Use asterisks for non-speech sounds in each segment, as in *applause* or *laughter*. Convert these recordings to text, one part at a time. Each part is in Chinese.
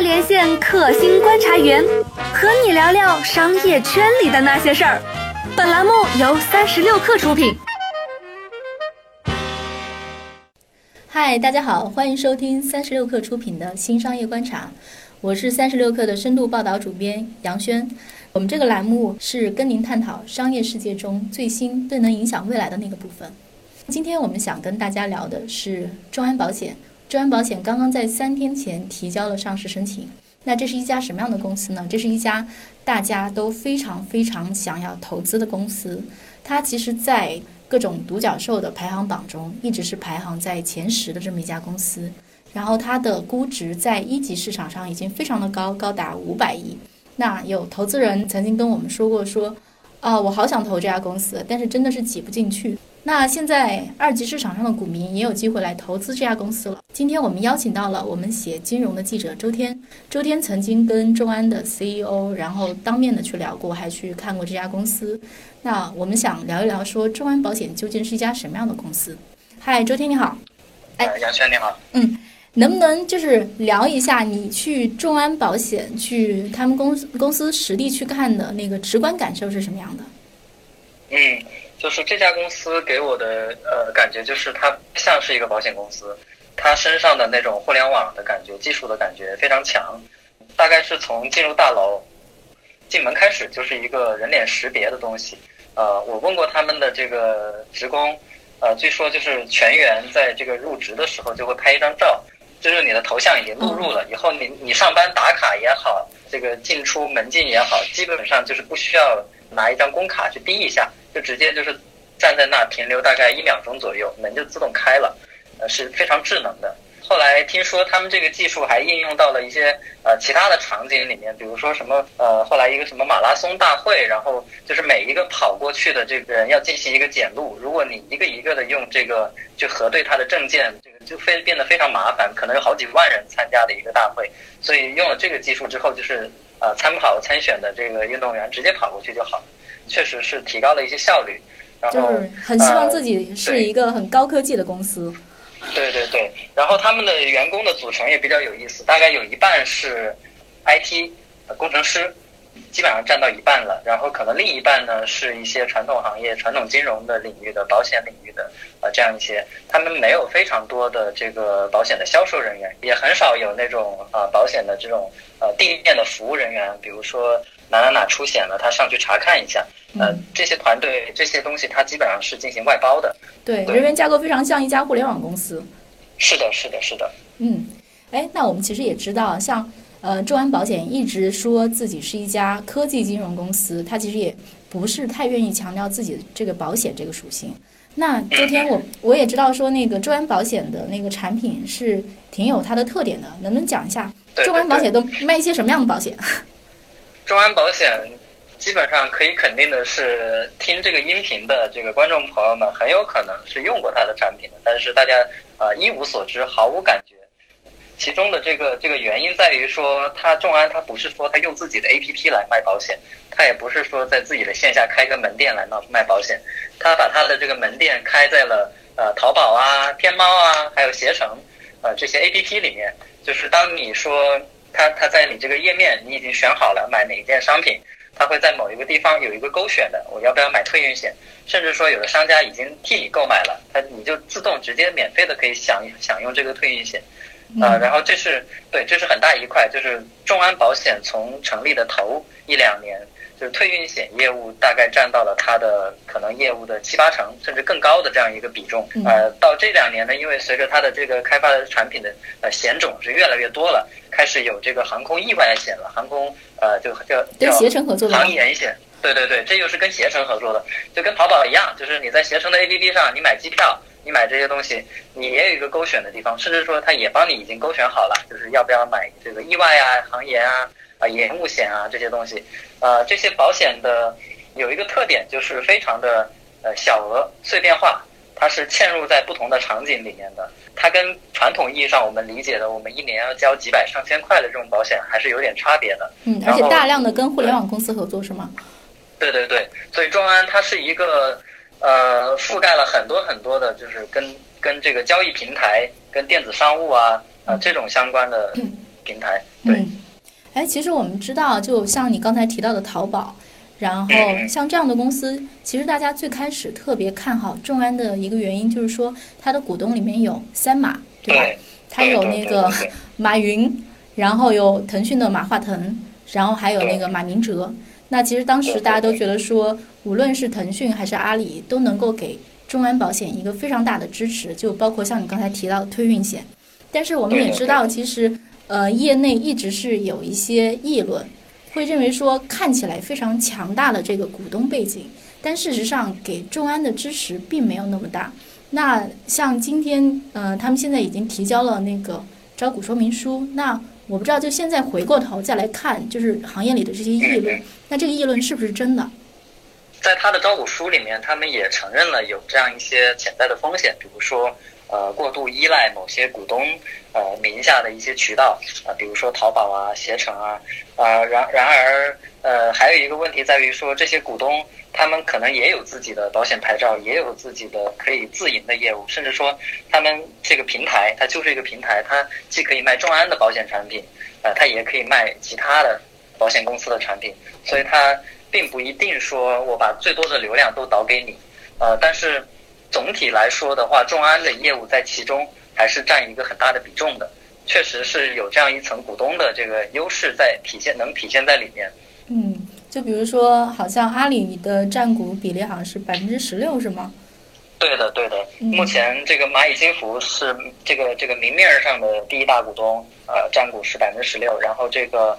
连线可星观察员，和你聊聊商业圈里的那些事儿。本栏目由三十六氪出品。嗨，大家好，欢迎收听三十六氪出品的新商业观察，我是三十六氪的深度报道主编杨轩。我们这个栏目是跟您探讨商业世界中最新、最能影响未来的那个部分。今天我们想跟大家聊的是众安保险。众安保险刚刚在三天前提交了上市申请。那这是一家什么样的公司呢？这是一家大家都非常非常想要投资的公司。它其实，在各种独角兽的排行榜中，一直是排行在前十的这么一家公司。然后它的估值在一级市场上已经非常的高，高达五百亿。那有投资人曾经跟我们说过，说，啊，我好想投这家公司，但是真的是挤不进去。那现在二级市场上的股民也有机会来投资这家公司了。今天我们邀请到了我们写金融的记者周天。周天曾经跟众安的 CEO，然后当面的去聊过，还去看过这家公司。那我们想聊一聊，说众安保险究竟是一家什么样的公司？嗨，周天你好。哎，杨轩你好。嗯，能不能就是聊一下你去众安保险去他们公司公司实地去看的那个直观感受是什么样的？嗯。就是这家公司给我的呃感觉，就是它像是一个保险公司，它身上的那种互联网的感觉、技术的感觉非常强。大概是从进入大楼进门开始，就是一个人脸识别的东西。呃，我问过他们的这个职工，呃，据说就是全员在这个入职的时候就会拍一张照，就是你的头像已经录入了，以后你你上班打卡也好，这个进出门禁也好，基本上就是不需要拿一张工卡去滴一下。就直接就是站在那停留大概一秒钟左右，门就自动开了，呃是非常智能的。后来听说他们这个技术还应用到了一些呃其他的场景里面，比如说什么呃后来一个什么马拉松大会，然后就是每一个跑过去的这个人要进行一个检录，如果你一个一个的用这个去核对他的证件，这个就非变得非常麻烦，可能有好几万人参加的一个大会，所以用了这个技术之后，就是呃参跑参选的这个运动员直接跑过去就好。确实是提高了一些效率，然后很希望自己是一个很高科技的公司。对对对，然后他们的员工的组成也比较有意思，大概有一半是 IT 工程师，基本上占到一半了。然后可能另一半呢是一些传统行业、传统金融的领域的保险领域的呃这样一些。他们没有非常多的这个保险的销售人员，也很少有那种啊保险的这种呃地面的服务人员，比如说哪哪哪出险了，他上去查看一下。呃，这些团队这些东西，它基本上是进行外包的。对，人员架构非常像一家互联网公司。是的，是的，是的。嗯，哎，那我们其实也知道，像呃，众安保险一直说自己是一家科技金融公司，它其实也不是太愿意强调自己这个保险这个属性。那昨天我我也知道说，那个众安保险的那个产品是挺有它的特点的，能不能讲一下众安保险都卖一些什么样的保险？*laughs* 众安保险。基本上可以肯定的是，听这个音频的这个观众朋友们很有可能是用过它的产品的，但是大家啊一无所知，毫无感觉。其中的这个这个原因在于说，它众安它不是说它用自己的 APP 来卖保险，它也不是说在自己的线下开个门店来卖卖保险，它把它的这个门店开在了呃淘宝啊、天猫啊，还有携程呃这些 APP 里面。就是当你说它它在你这个页面，你已经选好了买哪一件商品。他会在某一个地方有一个勾选的，我要不要买退运险？甚至说有的商家已经替你购买了，他你就自动直接免费的可以享享用这个退运险，啊，然后这是对，这是很大一块，就是众安保险从成立的头一两年。就是退运险业务大概占到了它的可能业务的七八成，甚至更高的这样一个比重。呃，到这两年呢，因为随着它的这个开发的产品的呃险种是越来越多了，开始有这个航空意外险了，航空呃就叫跟携程合作的航延险。对对对，这又是跟携程合作的，就跟淘宝一样，就是你在携程的 APP 上，你买机票，你买这些东西，你也有一个勾选的地方，甚至说它也帮你已经勾选好了，就是要不要买这个意外啊、航延啊。啊，延误险啊，这些东西，呃，这些保险的有一个特点，就是非常的呃小额碎片化，它是嵌入在不同的场景里面的。它跟传统意义上我们理解的，我们一年要交几百上千块的这种保险，还是有点差别的。嗯，而且大量的跟互联网公司合作是吗？对对对，所以众安它是一个呃覆盖了很多很多的，就是跟跟这个交易平台、跟电子商务啊啊这种相关的。平台。对，嗯，哎，其实我们知道，就像你刚才提到的淘宝，然后像这样的公司，其实大家最开始特别看好众安的一个原因，就是说它的股东里面有三马，对吧？它有那个马云，然后有腾讯的马化腾，然后还有那个马明哲。那其实当时大家都觉得说，无论是腾讯还是阿里，都能够给众安保险一个非常大的支持，就包括像你刚才提到的推运险。但是我们也知道，其实呃，业内一直是有一些议论，会认为说看起来非常强大的这个股东背景，但事实上给众安的支持并没有那么大。那像今天，呃，他们现在已经提交了那个招股说明书。那我不知道，就现在回过头再来看，就是行业里的这些议论，那这个议论是不是真的？在他的招股书里面，他们也承认了有这样一些潜在的风险，比如说，呃，过度依赖某些股东呃名下的一些渠道啊，比如说淘宝啊、携程啊，啊，然然而，呃，还有一个问题在于说这些股东。他们可能也有自己的保险牌照，也有自己的可以自营的业务，甚至说他们这个平台它就是一个平台，它既可以卖众安的保险产品，呃，它也可以卖其他的保险公司的产品，所以它并不一定说我把最多的流量都导给你，呃，但是总体来说的话，众安的业务在其中还是占一个很大的比重的，确实是有这样一层股东的这个优势在体现，能体现在里面。嗯。就比如说，好像阿里的占股比例好像是百分之十六，是吗？对的，对的。目前这个蚂蚁金服是这个这个明面上的第一大股东，呃，占股是百分之十六。然后这个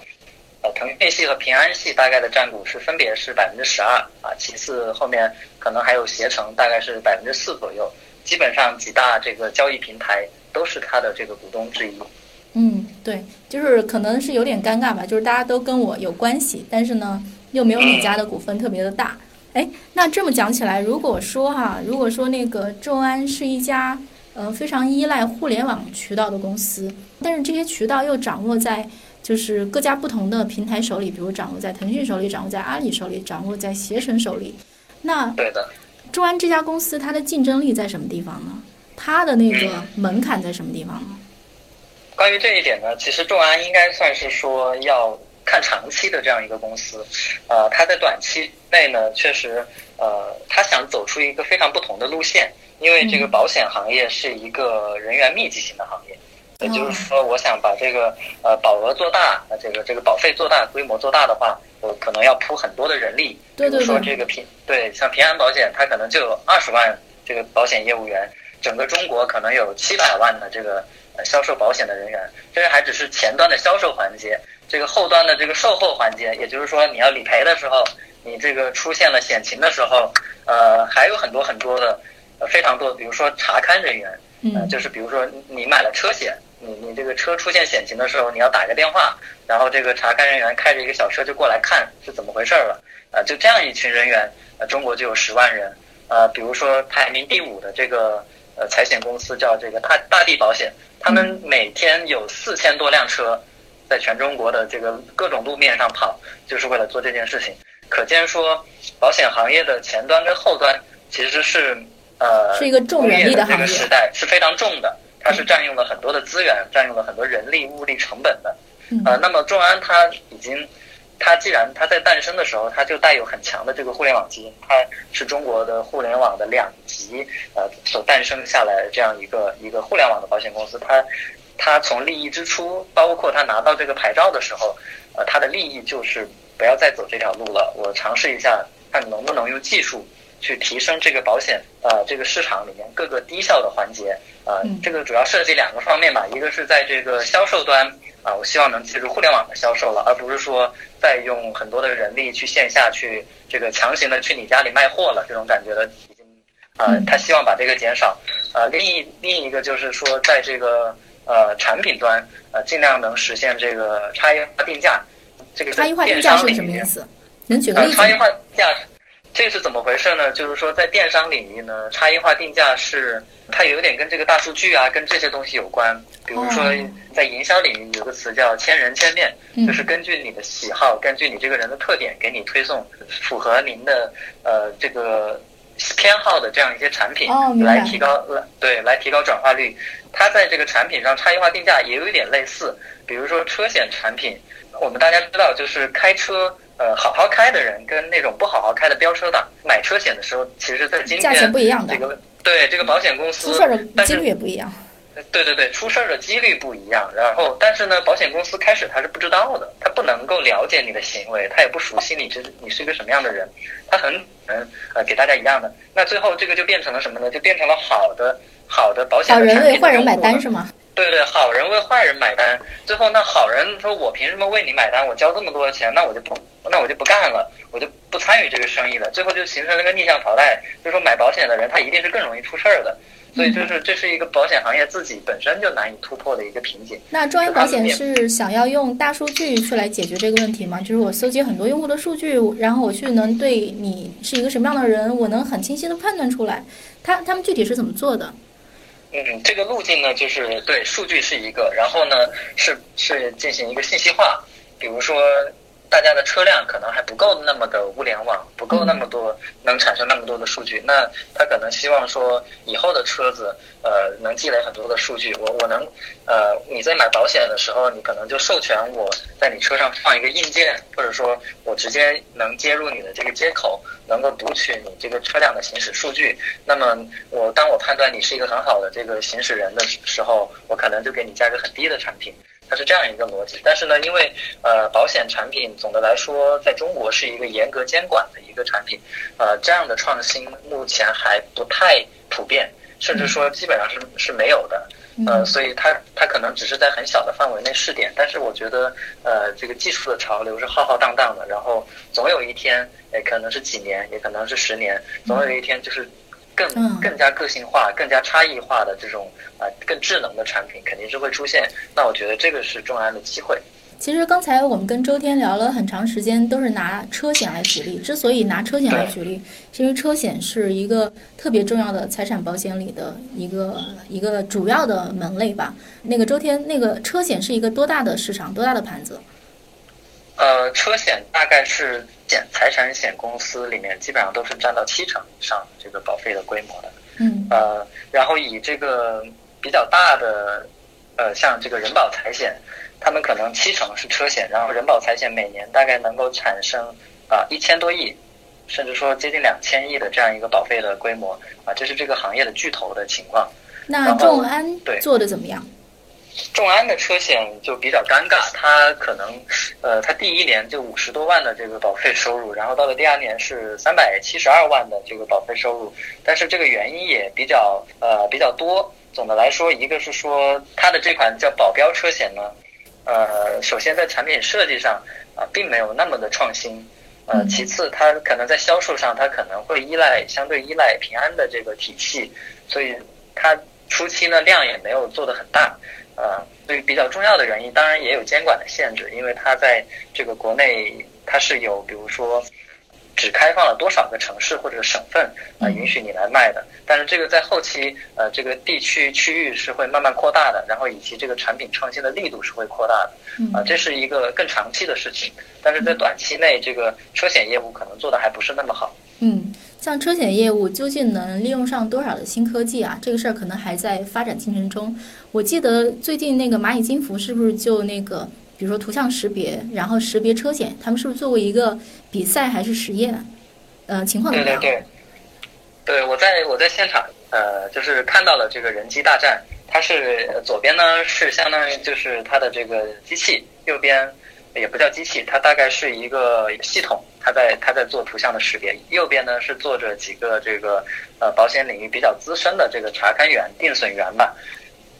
呃腾讯系和平安系大概的占股是分别是百分之十二啊，其次后面可能还有携程，大概是百分之四左右。基本上几大这个交易平台都是它的这个股东之一。嗯，对，就是可能是有点尴尬吧，就是大家都跟我有关系，但是呢。又没有你家的股份特别的大，哎，那这么讲起来，如果说哈，如果说那个众安是一家呃非常依赖互联网渠道的公司，但是这些渠道又掌握在就是各家不同的平台手里，比如掌握在腾讯手里，掌握在阿里手里，掌握在携程手里，那对的，众安这家公司它的竞争力在什么地方呢？它的那个门槛在什么地方呢？关于这一点呢，其实众安应该算是说要。看长期的这样一个公司，呃，它在短期内呢，确实，呃，它想走出一个非常不同的路线，因为这个保险行业是一个人员密集型的行业，也就是说，我想把这个呃保额做大，这个这个保费做大，规模做大的话，我可能要铺很多的人力，比如说这个平对像平安保险，它可能就有二十万这个保险业务员，整个中国可能有七百万的这个销售保险的人员，这还只是前端的销售环节。这个后端的这个售后环节，也就是说，你要理赔的时候，你这个出现了险情的时候，呃，还有很多很多的，呃，非常多，比如说查勘人员，嗯，就是比如说你买了车险，你你这个车出现险情的时候，你要打个电话，然后这个查勘人员开着一个小车就过来看是怎么回事了，啊，就这样一群人员，呃，中国就有十万人，呃，比如说排名第五的这个呃财险公司叫这个大大地保险，他们每天有四千多辆车。在全中国的这个各种路面上跑，就是为了做这件事情。可见说，保险行业的前端跟后端其实是呃，是一个重人力的行业。时代是非常重的，它是占用了很多的资源，占用了很多人力物力成本的。呃，那么众安它已经，它既然它在诞生的时候，它就带有很强的这个互联网基因，它是中国的互联网的两极呃所诞生下来的这样一个一个互联网的保险公司，它。它从利益之初，包括它拿到这个牌照的时候，呃，它的利益就是不要再走这条路了。我尝试一下，看能不能用技术去提升这个保险呃这个市场里面各个低效的环节啊。这个主要涉及两个方面吧，一个是在这个销售端啊，我希望能借助互联网的销售了，而不是说再用很多的人力去线下去这个强行的去你家里卖货了，这种感觉的已经呃，他希望把这个减少。呃，另一另一个就是说，在这个。呃，产品端呃，尽量能实现这个差异化定价。这个差异化定价是什么意思？能举个例子？差异化价，这是怎么回事呢？就是说，在电商领域呢，差异化定价是它有点跟这个大数据啊，跟这些东西有关。比如说，在营销领域有个词叫“千人千面”，就是根据你的喜好，根据你这个人的特点，给你推送符合您的呃这个偏好的这样一些产品来提高来对来提高转化率。它在这个产品上差异化定价也有一点类似，比如说车险产品，我们大家知道，就是开车呃好好开的人跟那种不好好开的飙车党买车险的时候，其实在今价钱天不一样的这，个对这个保险公司出事儿的几率也不一样。对对对，出事儿的几率不一样。然后，但是呢，保险公司开始他是不知道的，他不能够了解你的行为，他也不熟悉你这你是一个什么样的人，他很可能呃给大家一样的。那最后这个就变成了什么呢？就变成了好的好的保险的产品人为坏人买单是吗？对对，好人为坏人买单。最后，那好人说：“我凭什么为你买单？我交这么多钱，那我就不，那我就不干了，我就不参与这个生意了。”最后就形成了一个逆向淘汰，就说买保险的人他一定是更容易出事儿的。所以，就是这是一个保险行业自己本身就难以突破的一个瓶颈。那中安保险是想要用大数据去来解决这个问题吗？就是我搜集很多用户的数据，然后我去能对你是一个什么样的人，我能很清晰的判断出来。他他们具体是怎么做的？嗯，这个路径呢，就是对数据是一个，然后呢是是进行一个信息化，比如说大家的车辆可能还不够那么的物联网，不够那么多能产生那么多的数据，那他可能希望说以后的车子呃能积累很多的数据，我我能呃你在买保险的时候，你可能就授权我在你车上放一个硬件，或者说我直接能接入你的这个接口，能够读取你这个车辆的行驶数据。那么我当我判断你是一个很好的这个行驶人的时候，我可能就给你价格很低的产品。它是这样一个逻辑，但是呢，因为呃，保险产品总的来说在中国是一个严格监管的一个产品，呃，这样的创新目前还不太普遍，甚至说基本上是是没有的。呃，所以它它可能只是在很小的范围内试点，但是我觉得，呃，这个技术的潮流是浩浩荡荡的，然后总有一天，也可能是几年，也可能是十年，总有一天就是更嗯更加个性化、更加差异化的这种啊、更智能的产品肯定是会出现。那我觉得这个是众安的机会。其实刚才我们跟周天聊了很长时间，都是拿车险来举例。之所以拿车险来举例，是因为车险是一个特别重要的财产保险里的一个一个主要的门类吧。那个周天，那个车险是一个多大的市场，多大的盘子？呃，车险大概是险财产险公司里面基本上都是占到七成以上这个保费的规模的。嗯呃，然后以这个比较大的，呃，像这个人保财险，他们可能七成是车险，然后人保财险每年大概能够产生啊一千多亿，甚至说接近两千亿的这样一个保费的规模啊，这是这个行业的巨头的情况。那众安对做的怎么样？众安的车险就比较尴尬，它可能，呃，它第一年就五十多万的这个保费收入，然后到了第二年是三百七十二万的这个保费收入，但是这个原因也比较呃比较多。总的来说，一个是说它的这款叫保镖车险呢，呃，首先在产品设计上啊、并没有那么的创新，呃，嗯其次它可能在销售上它可能会依赖相对依赖平安的这个体系，所以它初期呢量也没有做得很大。呃，对于比较重要的原因，当然也有监管的限制，因为它在这个国内它是有，比如说只开放了多少个城市或者省份啊、允许你来卖的，但是这个在后期呃这个地区区域是会慢慢扩大的，然后以及这个产品创新的力度是会扩大的嗯。啊、这是一个更长期的事情，但是在短期内这个车险业务可能做的还不是那么好。嗯，像车险业务究竟能利用上多少的新科技啊？这个事儿可能还在发展进程中。我记得最近那个蚂蚁金服是不是就那个，比如说图像识别，然后识别车险，他们是不是做过一个比赛还是实验？呃，情况怎么样？对对对，对我在我在现场，呃，就是看到了这个人机大战。它是呃左边呢是相当于就是它的这个机器，右边也不叫机器，它大概是一个系统，它在它在做图像的识别。右边呢是坐着几个这个呃保险领域比较资深的这个查勘员、定损员吧，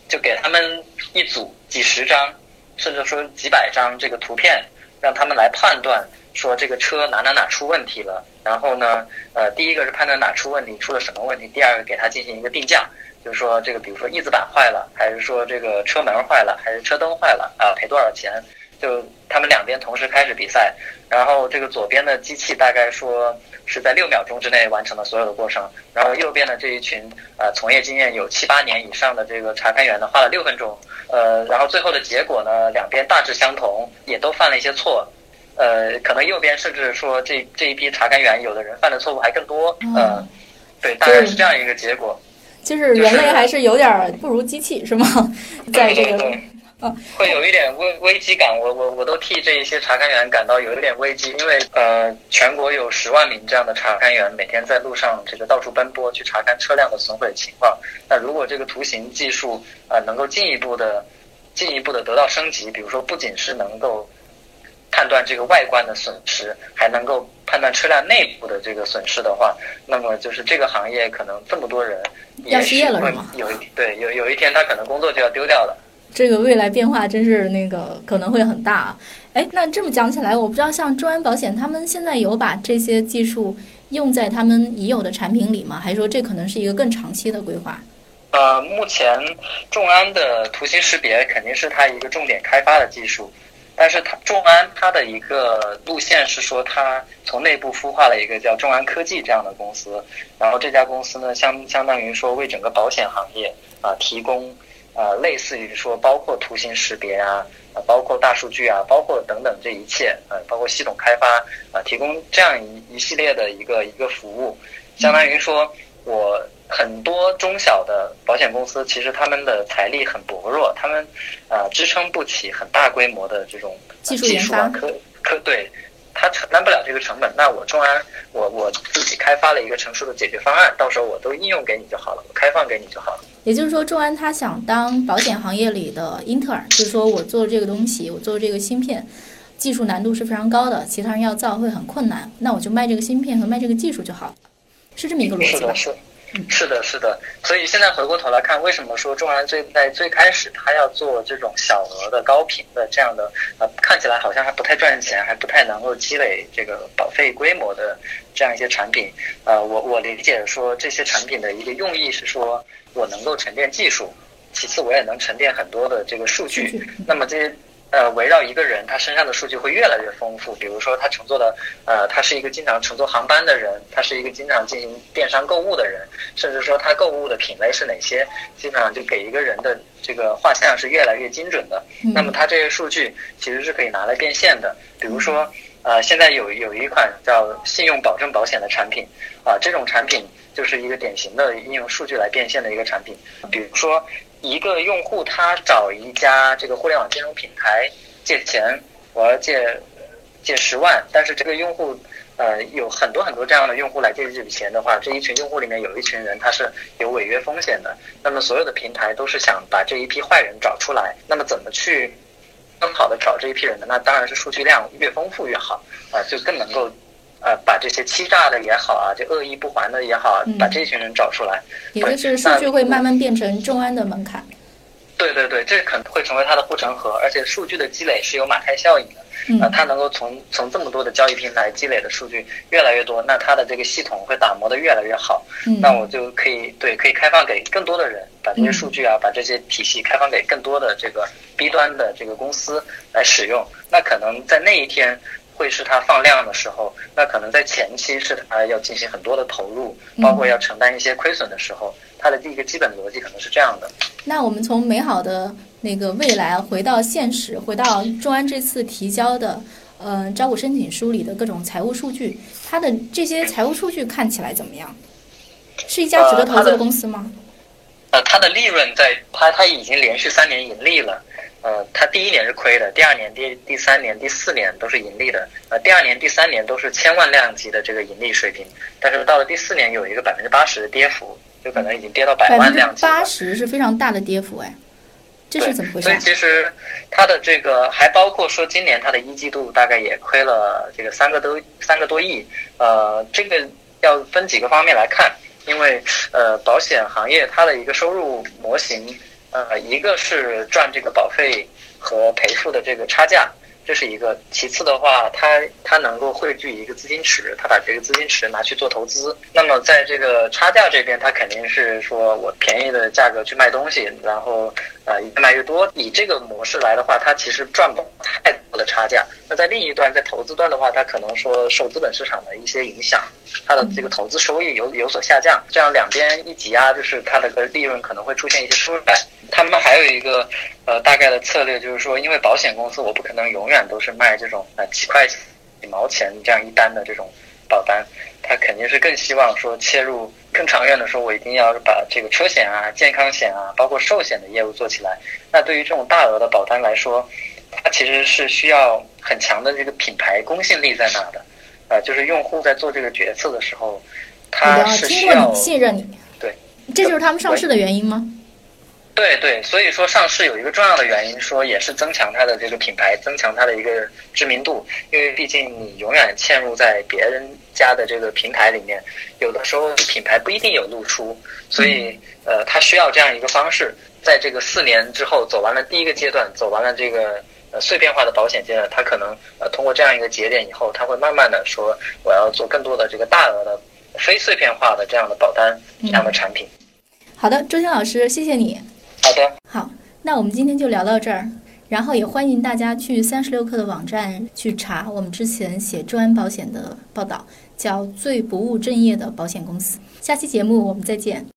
就给他们一组几十张，甚至说几百张这个图片，让他们来判断说这个车哪哪哪出问题了。然后呢，呃，第一个是判断哪出问题，出了什么问题；第二个给它进行一个定价，就是说这个比如说翼子板坏了，还是说这个车门坏了，还是车灯坏了啊，赔多少钱？就他们两边同时开始比赛，然后这个左边的机器大概说是在六秒钟之内完成了所有的过程，然后右边的这一群呃从业经验有七八年以上的这个查勘员呢，花了六分钟，呃，然后最后的结果呢，两边大致相同，也都犯了一些错。呃，可能右边甚至说这这一批查勘员，有的人犯的错误还更多，呃，对，大概是这样一个结果。就是人类还是有点不如机器，是吗？*laughs* 在这个。*laughs* 会有一点危危机感，我我我都替这一些查勘员感到有一点危机，因为呃，全国有十万名这样的查勘员，每天在路上这个到处奔波去查看车辆的损毁情况。那如果这个图形技术啊能够进一步的进一步的得到升级，比如说不仅是能够判断这个外观的损失，还能够判断车辆内部的这个损失的话，那么就是这个行业可能这么多人要失业了是吗？有对有有一天他可能工作就要丢掉了。这个未来变化真是那个可能会很大啊，哎，那这么讲起来，我不知道像众安保险他们现在有把这些技术用在他们已有的产品里吗？还是说这可能是一个更长期的规划？呃，目前众安的图形识别肯定是它一个重点开发的技术，但是它众安它的一个路线是说，它从内部孵化了一个叫众安科技这样的公司，然后这家公司呢，相相当于说为整个保险行业啊提供。呃，类似于说，包括图形识别啊，啊，包括大数据啊，包括等等这一切，呃，包括系统开发啊，提供这样一一系列的一个一个服务，相当于说，我很多中小的保险公司，其实他们的财力很薄弱，他们啊支撑不起很大规模的这种技术研发，科科对。他承担不了这个成本，那我众安，我我自己开发了一个成熟的解决方案，到时候我都应用给你就好了，我开放给你就好了。也就是说，众安他想当保险行业里的英特尔，就是说我做这个东西，我做这个芯片，技术难度是非常高的，其他人要造会很困难，那我就卖这个芯片和卖这个技术就好了，是这么一个逻辑吧？是的，是 *laughs* 的，是的所以现在回过头来看，为什么说中安最在最开始他要做这种小额的高频的这样的呃，看起来好像还不太赚钱，还不太能够积累这个保费规模的这样一些产品？呃，我我理解说这些产品的一个用意是说我能够沉淀技术，其次我也能沉淀很多的这个数据，*laughs* 那么这些。呃，围绕一个人，他身上的数据会越来越丰富。比如说，他乘坐的，呃，他是一个经常乘坐航班的人，他是一个经常进行电商购物的人，甚至说他购物的品类是哪些，基本上就给一个人的这个画像是越来越精准的。那么，他这些数据其实是可以拿来变现的。比如说，呃，现在有有一款叫信用保证保险的产品，啊，这种产品就是一个典型的应用数据来变现的一个产品。比如说。一个用户他找一家这个互联网金融平台借钱，我要借借十万，但是这个用户呃有很多很多这样的用户来借这笔钱的话，这一群用户里面有一群人他是有违约风险的，那么所有的平台都是想把这一批坏人找出来，那么怎么去更好的找这一批人呢？那当然是数据量越丰富越好啊，就更能够。呃，把这些欺诈的也好啊，就恶意不还的也好，把这群人找出来，也就是数据会慢慢变成重安的门槛。对对对，这可能会成为它的护城河，而且数据的积累是有马太效应的，啊，它能够从从这么多的交易平台积累的数据越来越多，那它的这个系统会打磨的越来越好，嗯那我就可以对可以开放给更多的人，把这些数据啊，把这些体系开放给更多的这个 B 端的这个公司来使用，那可能在那一天。会是它放量的时候，那可能在前期是它要进行很多的投入，包括要承担一些亏损的时候，它的第一个基本逻辑可能是这样的。那我们从美好的那个未来回到现实，回到众安这次提交的呃招股申请书里的各种财务数据，它的这些财务数据看起来怎么样？是一家值得投资的公司吗？呃，它的利润在它它已经连续三年盈利了。呃，它第一年是亏的，第二年、第第三年、第四年都是盈利的。呃，第二年、第三年都是千万量级的这个盈利水平，但是到了第四年有一个百分之八十的跌幅，就可能已经跌到百万量级。八十是非常大的跌幅哎，这是怎么回事？所以其实它的这个还包括说，今年它的一季度大概也亏了这个三个多三个多亿。呃，这个要分几个方面来看，因为呃，保险行业它的一个收入模型。呃，一个是赚这个保费和赔付的这个差价，这是一个。其次的话，它它能够汇聚一个资金池，它把这个资金池拿去做投资。那么在这个差价这边，它肯定是说我便宜的价格去卖东西，然后呃越卖越多。以这个模式来的话，它其实赚不太的差价。那在另一端，在投资端的话，它可能说受资本市场的一些影响，它的这个投资收益有有所下降。这样两边一挤压，就是它的个利润可能会出现一些收窄。他们还有一个呃大概的策略，就是说，因为保险公司我不可能永远都是卖这种呃几块几毛钱这样一单的这种保单，他肯定是更希望说切入更长远的说，我一定要把这个车险啊、健康险啊，包括寿险的业务做起来。那对于这种大额的保单来说，它其实是需要很强的这个品牌公信力在那的。呃，就是用户在做这个决策的时候，他是需要你信任你。对，这就是他们上市的原因吗？对对，所以说上市有一个重要的原因，说也是增强它的这个品牌，增强它的一个知名度。因为毕竟你永远嵌入在别人家的这个平台里面，有的时候品牌不一定有露出，所以呃，它需要这样一个方式，在这个四年之后走完了第一个阶段，走完了这个呃碎片化的保险阶段，它可能呃通过这样一个节点以后，它会慢慢的说我要做更多的这个大额的非碎片化的这样的保单这样的产品。好的，周星老师，谢谢你。好的，好，那我们今天就聊到这儿，然后也欢迎大家去三十六氪的网站去查我们之前写周安保险的报道，叫“最不务正业的保险公司”。下期节目我们再见。